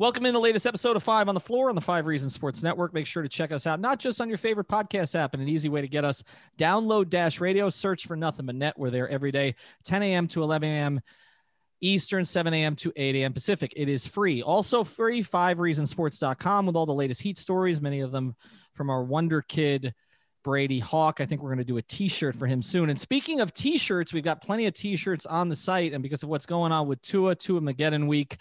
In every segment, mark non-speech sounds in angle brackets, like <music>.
Welcome in the latest episode of Five on the Floor on the Five Reasons Sports Network. Make sure to check us out, not just on your favorite podcast app, and an easy way to get us download Dash Radio, search for Nothing But Net. We're there every day, 10 a.m. to 11 a.m. Eastern, 7 a.m. to 8 a.m. Pacific. It is free. Also free, fivereasonsports.com with all the latest Heat stories, many of them from our Wonder Kid, Brady Hawk. I think we're going to do a t shirt for him soon. And speaking of t shirts, we've got plenty of t shirts on the site. And because of what's going on with Tua, Tua Mageddon week,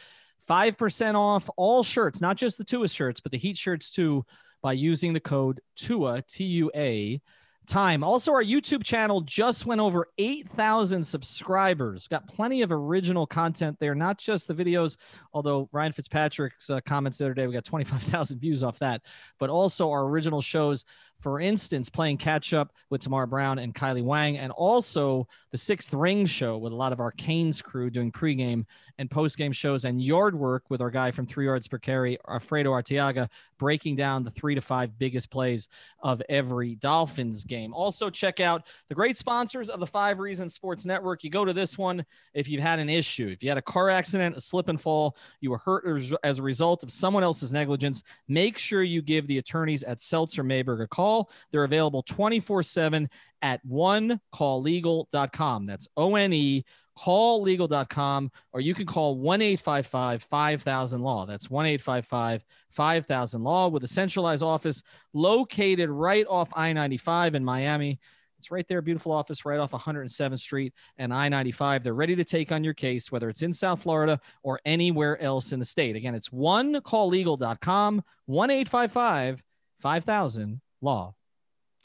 5% off all shirts, not just the Tua shirts, but the Heat shirts too, by using the code TUA, T U A, time. Also, our YouTube channel just went over 8,000 subscribers. Got plenty of original content there, not just the videos, although Ryan Fitzpatrick's uh, comments the other day, we got 25,000 views off that, but also our original shows. For instance, playing catch up with Tamar Brown and Kylie Wang, and also the Sixth Ring show with a lot of our Canes crew doing pregame and postgame shows, and yard work with our guy from Three Yards Per Carry, Alfredo Arteaga, breaking down the three to five biggest plays of every Dolphins game. Also, check out the great sponsors of the Five Reasons Sports Network. You go to this one if you've had an issue, if you had a car accident, a slip and fall, you were hurt as a result of someone else's negligence. Make sure you give the attorneys at Seltzer Mayberg a call call. They're available 24 7 at onecalllegal.com. That's O N E calllegal.com or you can call 1-855 5000 law that's 1-855 5000 law with a centralized office located right off i-95 in miami it's right there beautiful office right off 107th street and i-95 they're ready to take on your case whether it's in south florida or anywhere else in the state again it's one calllegal.com 1-855 5000 law.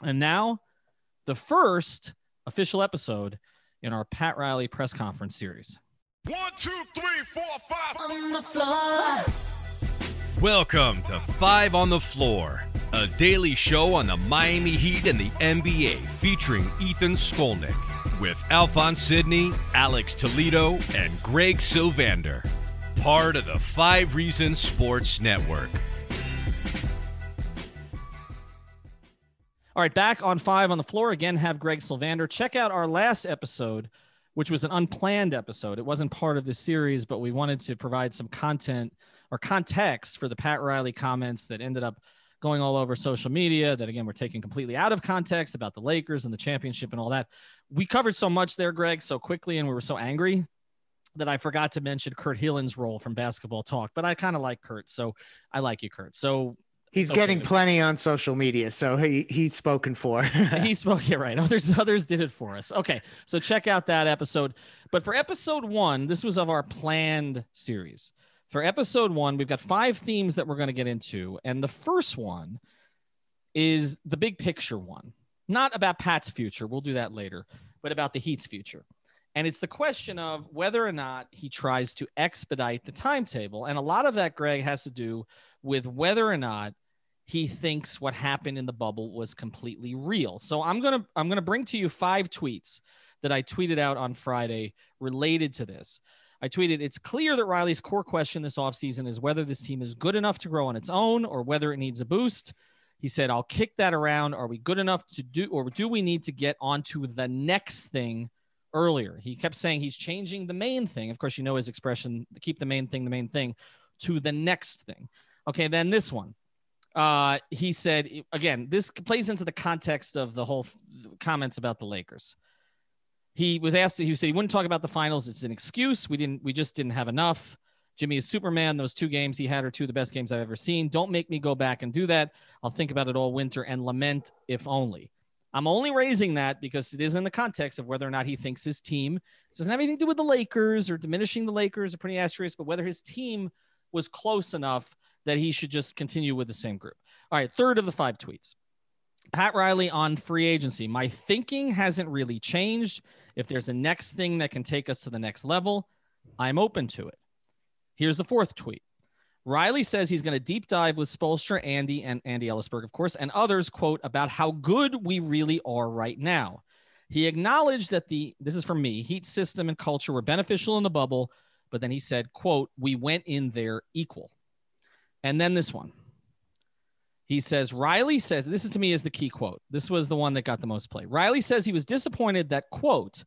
And now, the first official episode in our Pat Riley press conference series. One, two, three, four, five. On the floor. Welcome to Five on the Floor, a daily show on the Miami Heat and the NBA featuring Ethan Skolnick with Alphonse Sidney, Alex Toledo, and Greg Sylvander. Part of the Five Reasons Sports Network. All right, back on five on the floor again. Have Greg Sylvander check out our last episode, which was an unplanned episode. It wasn't part of the series, but we wanted to provide some content or context for the Pat Riley comments that ended up going all over social media. That again, we're taking completely out of context about the Lakers and the championship and all that. We covered so much there, Greg, so quickly, and we were so angry that I forgot to mention Kurt Helin's role from Basketball Talk. But I kind of like Kurt, so I like you, Kurt. So He's okay. getting plenty on social media, so he he's spoken for. <laughs> he spoke. Yeah, right. Others others did it for us. Okay, so check out that episode. But for episode one, this was of our planned series. For episode one, we've got five themes that we're going to get into, and the first one is the big picture one, not about Pat's future. We'll do that later, but about the Heat's future. And it's the question of whether or not he tries to expedite the timetable. And a lot of that, Greg, has to do with whether or not he thinks what happened in the bubble was completely real. So I'm going to I'm going to bring to you five tweets that I tweeted out on Friday related to this. I tweeted, it's clear that Riley's core question this offseason is whether this team is good enough to grow on its own or whether it needs a boost. He said, I'll kick that around. Are we good enough to do, or do we need to get onto the next thing earlier? He kept saying he's changing the main thing. Of course, you know his expression, keep the main thing the main thing, to the next thing. Okay, then this one uh, he said again, this plays into the context of the whole comments about the Lakers. He was asked, he said he wouldn't talk about the finals. It's an excuse. We didn't, we just didn't have enough. Jimmy is Superman. Those two games he had are two of the best games I've ever seen. Don't make me go back and do that. I'll think about it all winter and lament if only. I'm only raising that because it is in the context of whether or not he thinks his team doesn't have anything to do with the Lakers or diminishing the Lakers or pretty asterisk, but whether his team was close enough that he should just continue with the same group. All right, third of the five tweets. Pat Riley on free agency. My thinking hasn't really changed. If there's a next thing that can take us to the next level, I'm open to it. Here's the fourth tweet. Riley says he's going to deep dive with Spoelstra, Andy, and Andy Elisburg, of course, and others, quote, about how good we really are right now. He acknowledged that the, this is from me, heat system and culture were beneficial in the bubble, but then he said, quote, we went in there equal. And then this one. He says, Riley says, this is to me is the key quote. This was the one that got the most play. Riley says he was disappointed that, quote,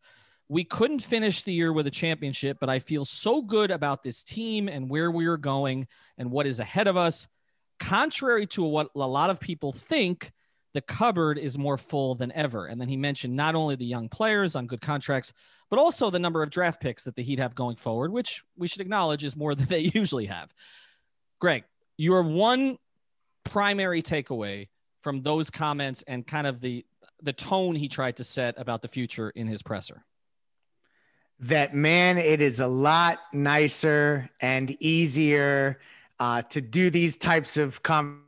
we couldn't finish the year with a championship, but I feel so good about this team and where we are going and what is ahead of us. Contrary to what a lot of people think, the cupboard is more full than ever. And then he mentioned not only the young players on good contracts, but also the number of draft picks that the Heat have going forward, which we should acknowledge is more <laughs> than they usually have. Greg, your one primary takeaway from those comments and kind of the the tone he tried to set about the future in his presser? That man, it is a lot nicer and easier uh, to do these types of conversations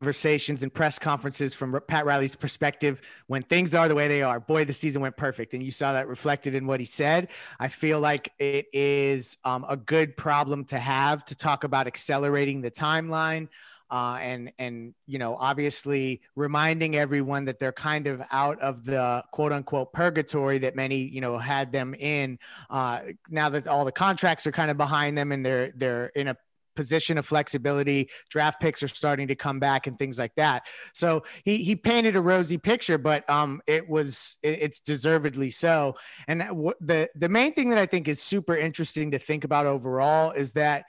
and press conferences from Pat Riley's perspective when things are the way they are. Boy, the season went perfect, and you saw that reflected in what he said. I feel like it is um, a good problem to have to talk about accelerating the timeline uh, and and you know obviously reminding everyone that they're kind of out of the quote unquote purgatory that many you know had them in uh, now that all the contracts are kind of behind them and they're they're in a position of flexibility. Draft picks are starting to come back and things like that. So he he painted a rosy picture, but um, it was it, it's deservedly so. And the the main thing that I think is super interesting to think about overall is that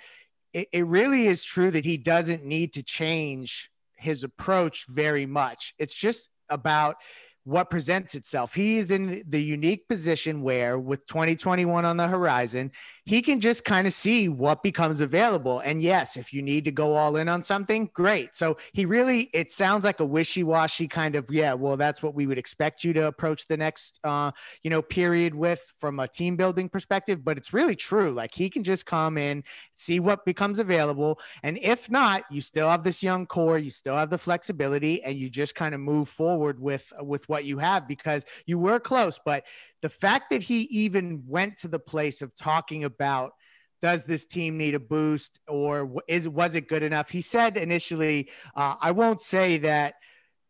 it, it really is true that he doesn't need to change his approach very much. It's just about what presents itself. He is in the unique position where, with 2021 on the horizon, he can just kind of see what becomes available. And yes, if you need to go all in on something, great. So he really, it sounds like a wishy washy kind of, yeah, well, that's what we would expect you to approach the next, uh, you know, period with from a team building perspective. But it's really true. Like he can just come in, see what becomes available. And if not, you still have this young core, you still have the flexibility, and you just kind of move forward with, with what you have because you were close. But the fact that he even went to the place of talking about does this team need a boost or is was it good enough? He said initially, uh, I won't say that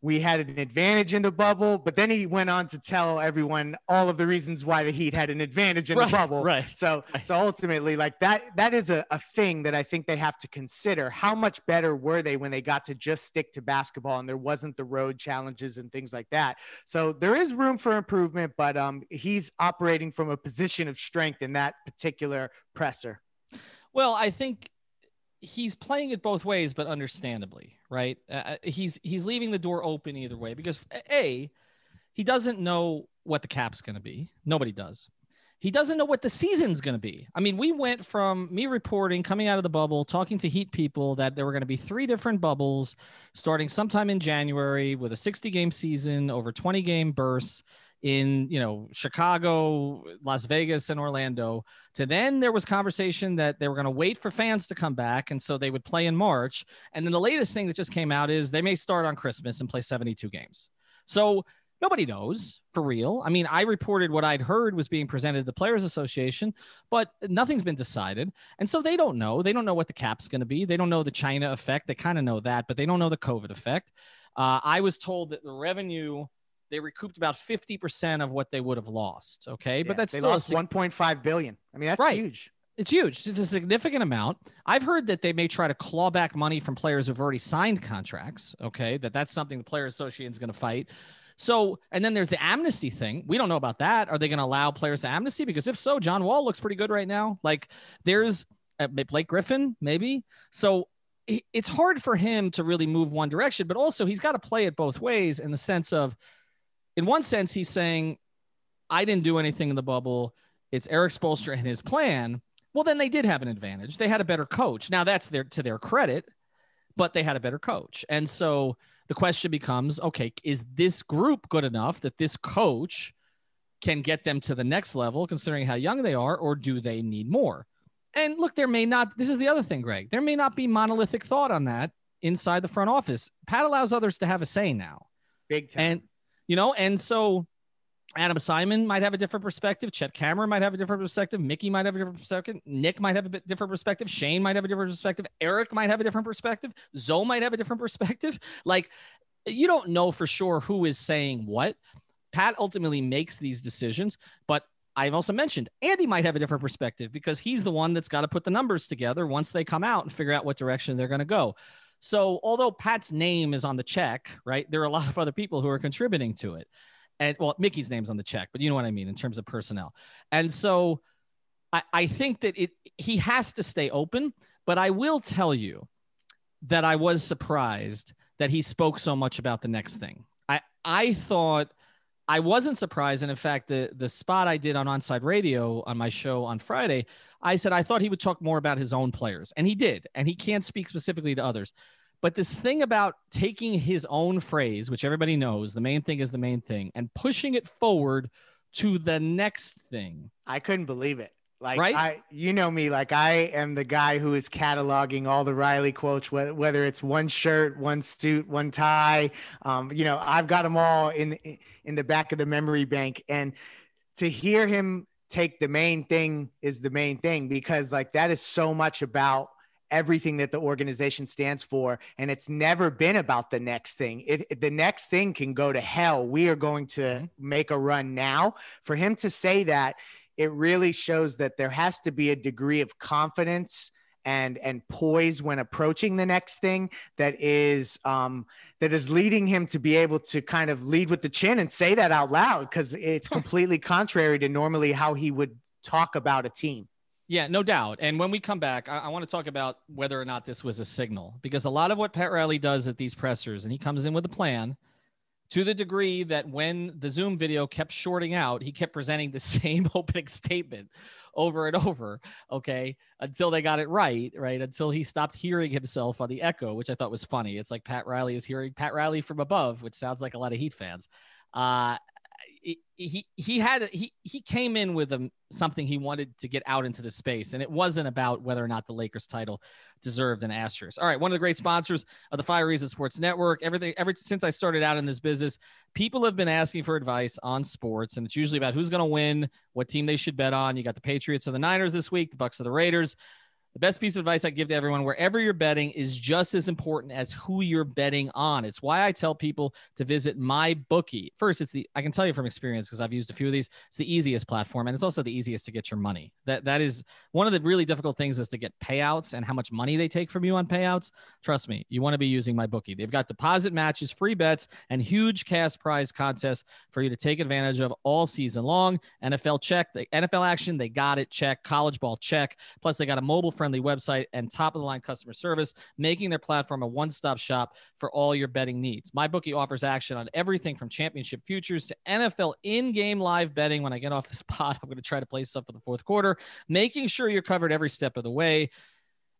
we had an advantage in the bubble, but then he went on to tell everyone all of the reasons why the Heat had an advantage in right, the bubble. Right. So, so ultimately, like that, that is a, a thing that I think they have to consider. How much better were they when they got to just stick to basketball and there wasn't the road challenges and things like that? So there is room for improvement, but um, he's operating from a position of strength in that particular presser. Well, I think he's playing it both ways, but understandably, right? Uh, uh, he's he's leaving the door open either way because a he doesn't know what the cap's going to be. Nobody does. He doesn't know what the season's going to be. I mean, we went from me reporting coming out of the bubble, talking to Heat people that there were going to be three different bubbles starting sometime in January with a 60 game season over 20 game bursts in you know Chicago, Las Vegas, and Orlando. To then there was conversation that they were going to wait for fans to come back, and so they would play in March. And then the latest thing that just came out is they may start on Christmas and play 72 games. So nobody knows for real. I mean, I reported what I'd heard was being presented to the Players Association, but nothing's been decided. And so they don't know. They don't know what the cap's going to be. They don't know the China effect. They kind of know that, but they don't know the COVID effect. Uh, I was told that the revenue they recouped about 50% of what they would have lost. Okay. Yeah, but that's they still lost sig- 1.5 billion. I mean, that's right. huge. It's huge. It's a significant amount. I've heard that they may try to claw back money from players who've already signed contracts. Okay. That that's something the Player Association is going to fight. So, and then there's the amnesty thing. We don't know about that. Are they going to allow players to amnesty? Because if so, John Wall looks pretty good right now. Like there's uh, Blake Griffin, maybe. So it's hard for him to really move one direction, but also he's got to play it both ways in the sense of in one sense, he's saying, I didn't do anything in the bubble. It's Erik Spoelstra and his plan. Well, then they did have an advantage. They had a better coach. Now that's their to their credit, but they had a better coach. And so the question becomes, okay, is this group good enough that this coach can get them to the next level, considering how young they are, or do they need more? And look, there may not, this is the other thing, Greg, there may not be monolithic thought on that inside the front office. Pat allows others to have a say now. Big time. And you know and so Adam Simon might have a different perspective. Chet Kammerer might have a different perspective. Mickey might have a different perspective. Nick might have a bit different perspective. Shane might have a different perspective. Eric might have a different perspective. Zoe might have a different perspective. <laughs> Like you don't know for sure who is saying what. Pat ultimately makes these decisions, but I've also mentioned Andy might have a different perspective because he's the one that's got to put the numbers together once they come out and figure out what direction they're going to go. So, although Pat's name is on the check, right, there are a lot of other people who are contributing to it. And well, Mickey's name's on the check, but you know what I mean in terms of personnel. And so I, I think that it he has to stay open, but I will tell you that I was surprised that he spoke so much about the next thing. I I thought I wasn't surprised, and in fact, the the spot I did on Onside Radio on my show on Friday, I said I thought he would talk more about his own players, and he did, and he can't speak specifically to others. But this thing about taking his own phrase, which everybody knows, the main thing is the main thing, and pushing it forward to the next thing. I couldn't believe it. Like Right? I, you know me, like I am the guy who is cataloging all the Riley quotes, whether, whether it's one shirt, one suit, one tie. Um, you know, I've got them all in in the back of the memory bank, and to hear him take the main thing is the main thing because like that is so much about everything that the organization stands for. And it's never been about the next thing. It, it- the next thing can go to hell. We are going to make a run now. For him to say that it really shows that there has to be a degree of confidence and and poise when approaching the next thing that is um that is leading him to be able to kind of lead with the chin and say that out loud because it's <laughs> completely contrary to normally how he would talk about a team Yeah, no doubt. And when we come back, I, I want to talk about whether or not this was a signal because a lot of what Pat Riley does at these pressers, and he comes in with a plan to the degree that when the Zoom video kept shorting out, he kept presenting the <laughs> same opening statement over and over. Okay. Until they got it right, right? Until he stopped hearing himself on the echo, which I thought was funny. It's like Pat Riley is hearing Pat Riley from above, which sounds like a lot of Heat fans. Uh, he- he had he he came in with um, something he wanted to get out into the space, and it wasn't about whether or not the Lakers title deserved an asterisk. All right, one of the great sponsors of the Five Reason Sports Network. Everything ever since I started out in this business, people have been asking for advice on sports, and it's usually about who's going to win, what team they should bet on. You got the Patriots or the Niners this week, the Bucks or the Raiders. The best piece of advice I give to everyone wherever you're betting is just as important as who you're betting on. It's why I tell people to visit my bookie. First, it's the I can tell you from experience because I've used a few of these. It's the easiest platform and it's also the easiest to get your money. That that is one of the really difficult things is to get payouts and how much money they take from you on payouts. Trust me, you want to be using my bookie. They've got deposit matches, free bets, and huge cash prize contests for you to take advantage of all season long. NFL check, the NFL action, they got it. Check. College ball check. Plus, they got a mobile friendly website and top of the line customer service, making their platform a one stop shop for all your betting needs. MyBookie offers action on everything from championship futures to NFL in game live betting. When I get off this <laughs> pod, I'm going to try to play stuff for the fourth quarter, making sure you're covered every step of the way.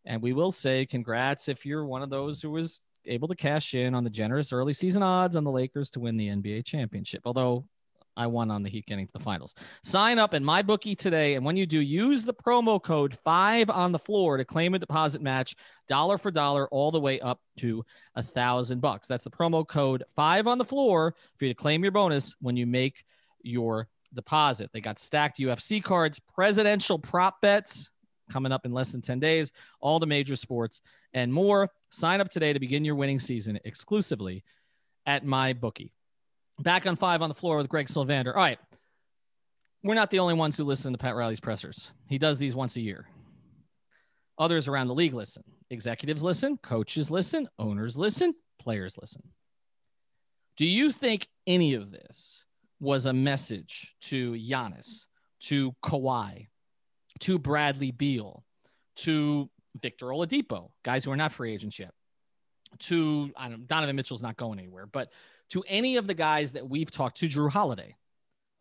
And we will say congrats if you're one of those who was able to cash in on the generous early season odds on the Lakers to win the NBA championship. Although I won on the Heat getting to the finals. Sign up in my bookie today, and when you do, use the promo code five on the floor to claim a deposit match, dollar for dollar, all the way up to a thousand bucks. That's the promo code five on the floor for you to claim your bonus when you make your deposit. They got stacked UFC cards, presidential prop bets coming up in less than 10 days, all the major sports and more. Sign up today to begin your winning season exclusively at my bookie. Back on five on the floor with Greg Sylvander. All right. We're not the only ones who listen to Pat Riley's pressers. He does these once a year. Others around the league listen. Executives listen, coaches listen, owners listen, players listen. Do you think any of this was a message to Giannis, to Kawhi, to Bradley Beal, to Victor Oladipo, guys who are not free agents yet, to I don't know, Donovan Mitchell's not going anywhere, but to any of the guys that we've talked to, Jrue Holiday,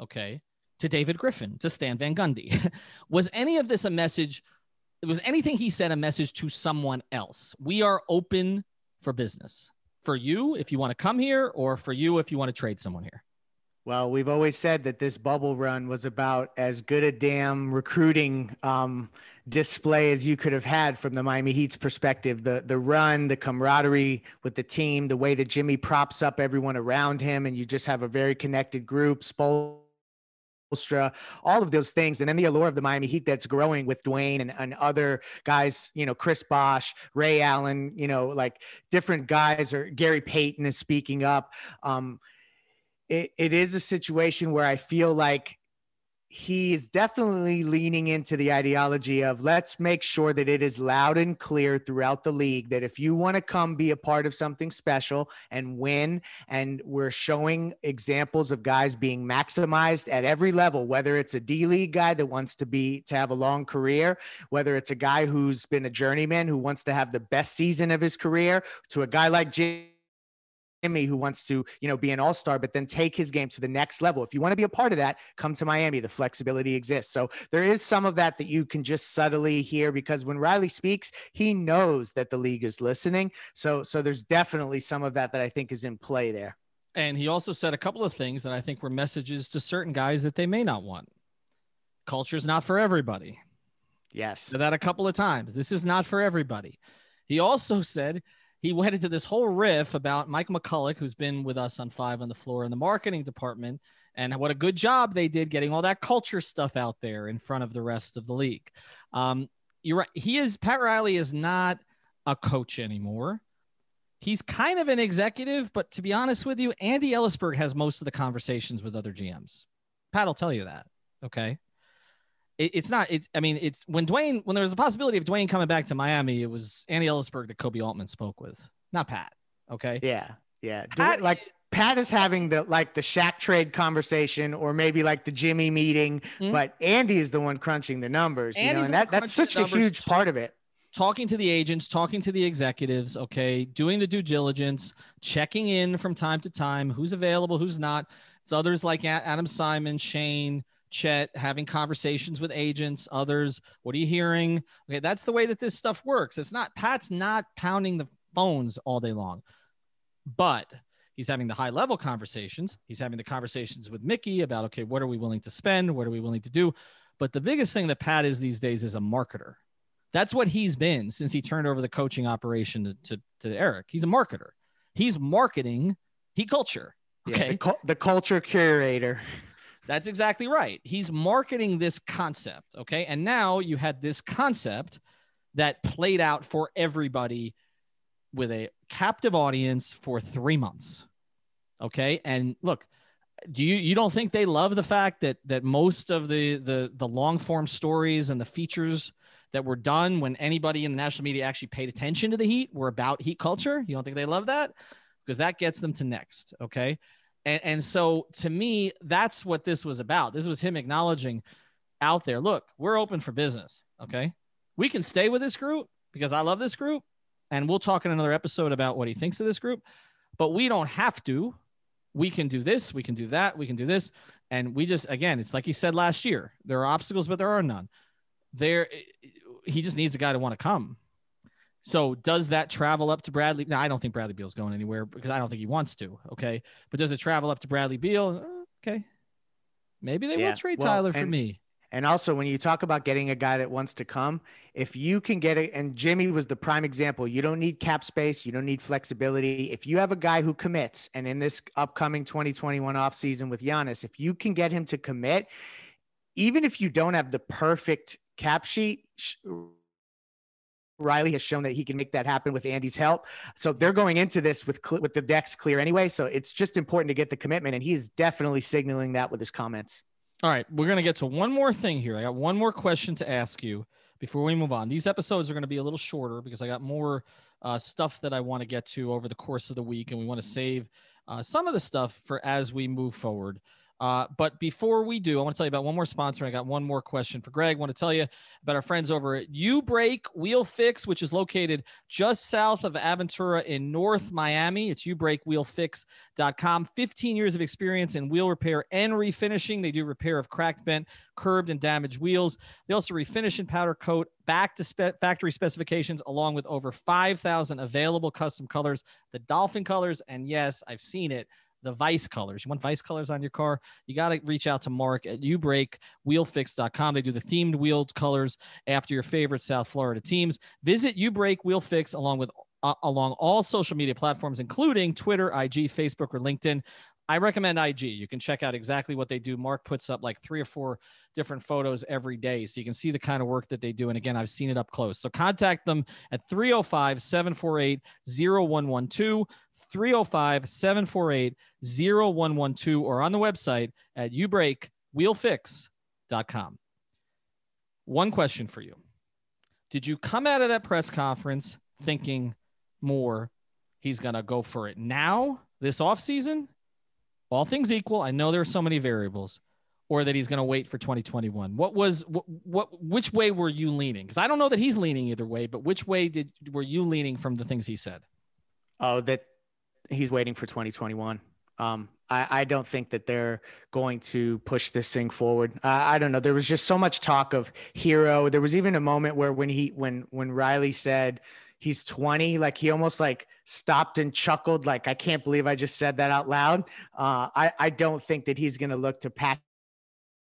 okay, to David Griffin, to Stan Van Gundy, <laughs> was any of this a message? Was anything he said a message to someone else? We are open for business for you if you want to come here, or for you if you want to trade someone here. Well, we've always said that this bubble run was about as good a damn recruiting um, display as you could have had from the Miami Heat's perspective. The the run, the camaraderie with the team, the way that Jimmy props up everyone around him, and you just have a very connected group. Spoelstra all of those things. And then the allure of the Miami Heat that's growing with Dwyane and, and other guys, you know, Chris Bosh, Ray Allen, you know, like different guys or Gary Payton is speaking up. Um, it, it is a situation where I feel like he is definitely leaning into the ideology of let's make sure that it is loud and clear throughout the league that if you want to come be a part of something special and win, and we're showing examples of guys being maximized at every level, whether it's a D League guy that wants to be to have a long career, whether it's a guy who's been a journeyman who wants to have the best season of his career, to a guy like Jay Miami who wants to, you know, be an all-star, but then take his game to the next level. If you want to be a part of that, come to Miami. The flexibility exists. So there is some of that that you can just subtly hear because when Riley speaks, he knows that the league is listening. So so there's definitely some of that that I think is in play there. And he also said a couple of things that I think were messages to certain guys that they may not want. Culture is not for everybody. Yes. Said that a couple of times. This is not for everybody. He also said he went into this whole riff about Mike McCulloch, who's been with us on Five on the Floor in the marketing department, and what a good job they did getting all that culture stuff out there in front of the rest of the league. Um, you're right. He is Pat Riley is not a coach anymore. He's kind of an executive, but to be honest with you, Andy Elisburg has most of the conversations with other GMs. Pat will tell you that. Okay it, it's not. It's. I mean, it's when Dwyane when there was a possibility of Dwyane coming back to Miami, it was Andy Elisburg that Koby Altman spoke with, not Pat. Okay. Yeah. Yeah. Pat, like Pat is having the like the Shaq trade conversation or maybe like the Jimmy meeting, mm-hmm. but Andy is the one crunching the numbers. Andy's you know, and that, that's such a huge part of it. Talking to the agents, talking to the executives, okay, doing the due diligence, checking in from time to time, who's available, who's not. It's others like Adam Simon, Shane, Chet, having conversations with agents, others. What are you hearing? Okay, that's the way that this stuff works. It's not Pat's not pounding the phones all day long, but he's having the high level conversations. He's having the conversations with Mickey about okay, what are we willing to spend? What are we willing to do? But the biggest thing that Pat is these days is a marketer. That's what he's been since he turned over the coaching operation to, to, to Eric. He's a marketer. He's marketing he culture. Okay. Yeah, the, the culture curator. That's exactly right. He's marketing this concept. Okay. And now you had this concept that played out for everybody with a captive audience for three months. Okay. And look, do you you don't think they love the fact that that most of the the the long form stories and the features that were done when anybody in the national media actually paid attention to the heat were about heat culture you don't think they love that because that gets them to next okay and, and so to me, that's what this was about. This was him acknowledging out there, look, we're open for business. Okay. We can stay with this group because I love this group. And we'll talk in another episode about what he thinks of this group, but we don't have to. We can do this, we can do that, we can do this. And we just, again, it's like he said last year there are obstacles, but there are none. There, he just needs a guy to want to come. So does that travel up to Bradley? No, I don't think Bradley Beal's going anywhere because I don't think he wants to. Okay. But does it travel up to Bradley Beal? Uh, okay. Maybe they yeah. will trade well, Tyler for me. And also, when you talk about getting a guy that wants to come, if you can get it, and Jimmy was the prime example, you don't need cap space, you don't need flexibility. If you have a guy who commits, and in this upcoming 2021 offseason with Giannis, if you can get him to commit, even if you don't have the perfect cap sheet, Riley has shown that he can make that happen with Andy's help. So they're going into this with with the decks clear anyway. So it's just important to get the commitment, and he's definitely signaling that with his comments. All right, we're gonna get to one more thing here. I got one more question to ask you before we move on. These episodes are going to be a little shorter because I got more uh, stuff that I want to get to over the course of the week, and we want to save uh, some of the stuff for as we move forward. Uh, but before we do, I want to tell you about one more sponsor. I got one more question for Greg. I want to tell you about our friends over at U Brake Wheel Fix, which is located just south of Aventura in North Miami. It's ubrakewheelfix.com. 15 years of experience in wheel repair and refinishing. They do repair of cracked, bent, curbed, and damaged wheels. They also refinish and powder coat back to spe- factory specifications, along with over 5,000 available custom colors, the dolphin colors. And yes, I've seen it the Vice colors. You want Vice colors on your car? You got to reach out to Mark at ubrakewheelfix.com. They do the themed wheeled colors after your favorite South Florida teams. Visit Ubrake Wheel Fix along with uh, along all social media platforms, including Twitter, IG, Facebook, or LinkedIn. I recommend IG. You can check out exactly what they do. Mark puts up like three or four different photos every day. So you can see the kind of work that they do. And again, I've seen it up close. So contact them at 305 748 0112. 305 748 0112 or on the website at ubreakwheelfix.com. One question for you Did you come out of that press conference thinking more he's going to go for it now, this offseason? All things equal, I know there are so many variables, or that he's going to wait for 2021. What was what, what which way were you leaning? Because I don't know that he's leaning either way, but which way did were you leaning from the things he said? Oh, that he's waiting for 2021. Um, I, I, don't think that they're going to push this thing forward. Uh, I don't know. There was just so much talk of Herro. There was even a moment where when he when when Riley said he's 20, like he almost like stopped and chuckled, like I can't believe I just said that out loud. Uh, I I don't think that he's going to look to pack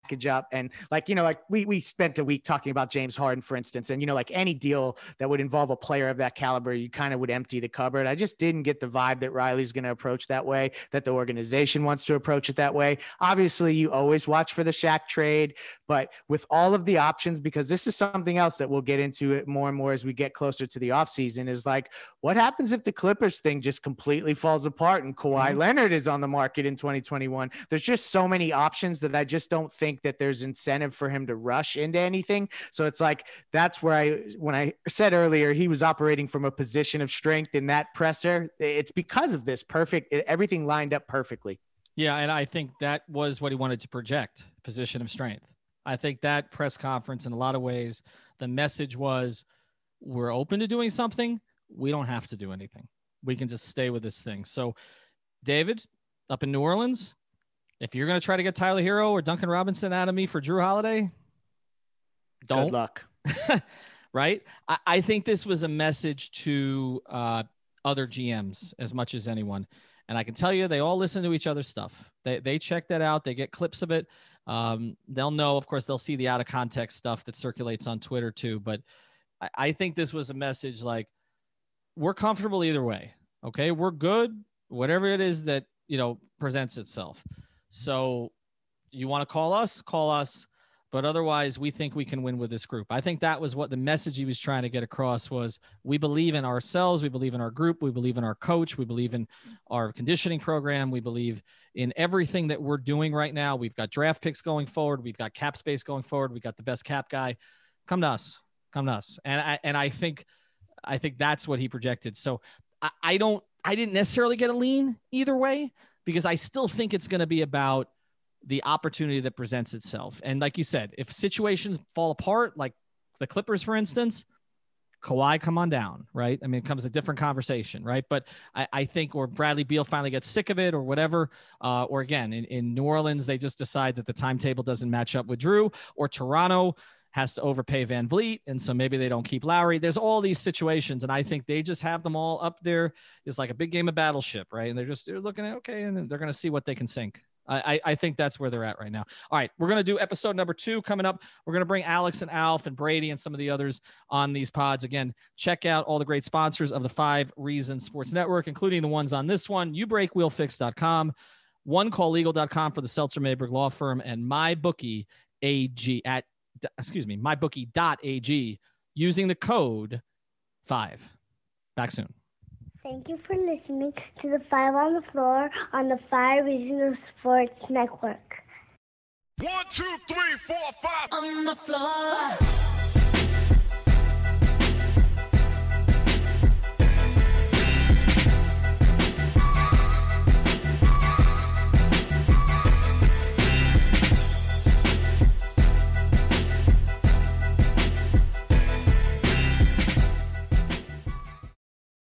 package up. And like you know like we we spent a week talking about James Harden for instance and you know like any deal that would involve a player of that caliber you kind of would empty the cupboard. I just didn't get the vibe that Riley's going to approach that way that the organization wants to approach it that way. Obviously you always watch for the Shaq trade but with all of the options because this is something else that we'll get into it more and more as we get closer to the offseason is like what happens if the Clippers thing just completely falls apart and Kawhi mm-hmm. Leonard is on the market in 2021 there's just so many options that I just don't think think that there's incentive for him to rush into anything. So it's like that's where I when I said earlier he was operating from a position of strength in that presser. It's because of this perfect everything lined up perfectly. Yeah, and I think that was what he wanted to project, position of strength. I think that press conference in a lot of ways the message was we're open to doing something, we don't have to do anything. We can just stay with this thing. So David, up in New Orleans, if you're going to try to get Tyler Herro or Duncan Robinson out of me for Jrue Holiday, don't. Good luck. <laughs> right? I, I, think this was a message to uh, other GMs as much as anyone. And I can tell you, they all listen to each other's stuff. They, they check that out. They get clips of it. Um, they'll know, of course, they'll see the out of context stuff that circulates on Twitter too. But I, I think this was a message like, we're comfortable either way. Okay. We're good. Whatever it is that, you know, presents itself. So you want to call us, call us. But otherwise, we think we can win with this group. I think that was what the message he was trying to get across was we believe in ourselves, we believe in our group, we believe in our coach, we believe in our conditioning program, we believe in everything that we're doing right now. We've got draft picks going forward, we've got cap space going forward, we got the best cap guy. Come to us. Come to us. And I and I think I think that's what he projected. So I, I don't I didn't necessarily get a lean either way because I still think it's going to be about the opportunity that presents itself. And like you said, if situations fall apart, like the Clippers, for instance, Kawhi, come on down, right? I mean, it comes a different conversation, right? But I, I think, or Bradley Beal finally gets sick of it or whatever. Uh, or again, in, in New Orleans, they just decide that the timetable doesn't match up with Drew, or Toronto has to overpay VanVleet. And so maybe they don't keep Lowry. There's all these situations. And I think they just have them all up there. It's like a big game of battleship, right? And they're just they're looking at, okay, and they're going to see what they can sink. I, I think that's where they're at right now. All right, we're going to do episode number two coming up. We're going to bring Alex and Alf and Brady and some of the others on these pods. Again, check out all the great sponsors of the Five Reasons Sports Network, including the ones on this one, ubreakwheelfix.com, onecalllegal.com for the Seltzer Mayberg Law Firm, and MyBookie AG at excuse me, mybookie.ag using the code five. Back soon. Thank you for listening to the Five on the Floor on the Five Regional Sports Network. One, two, three, four, five. On the floor.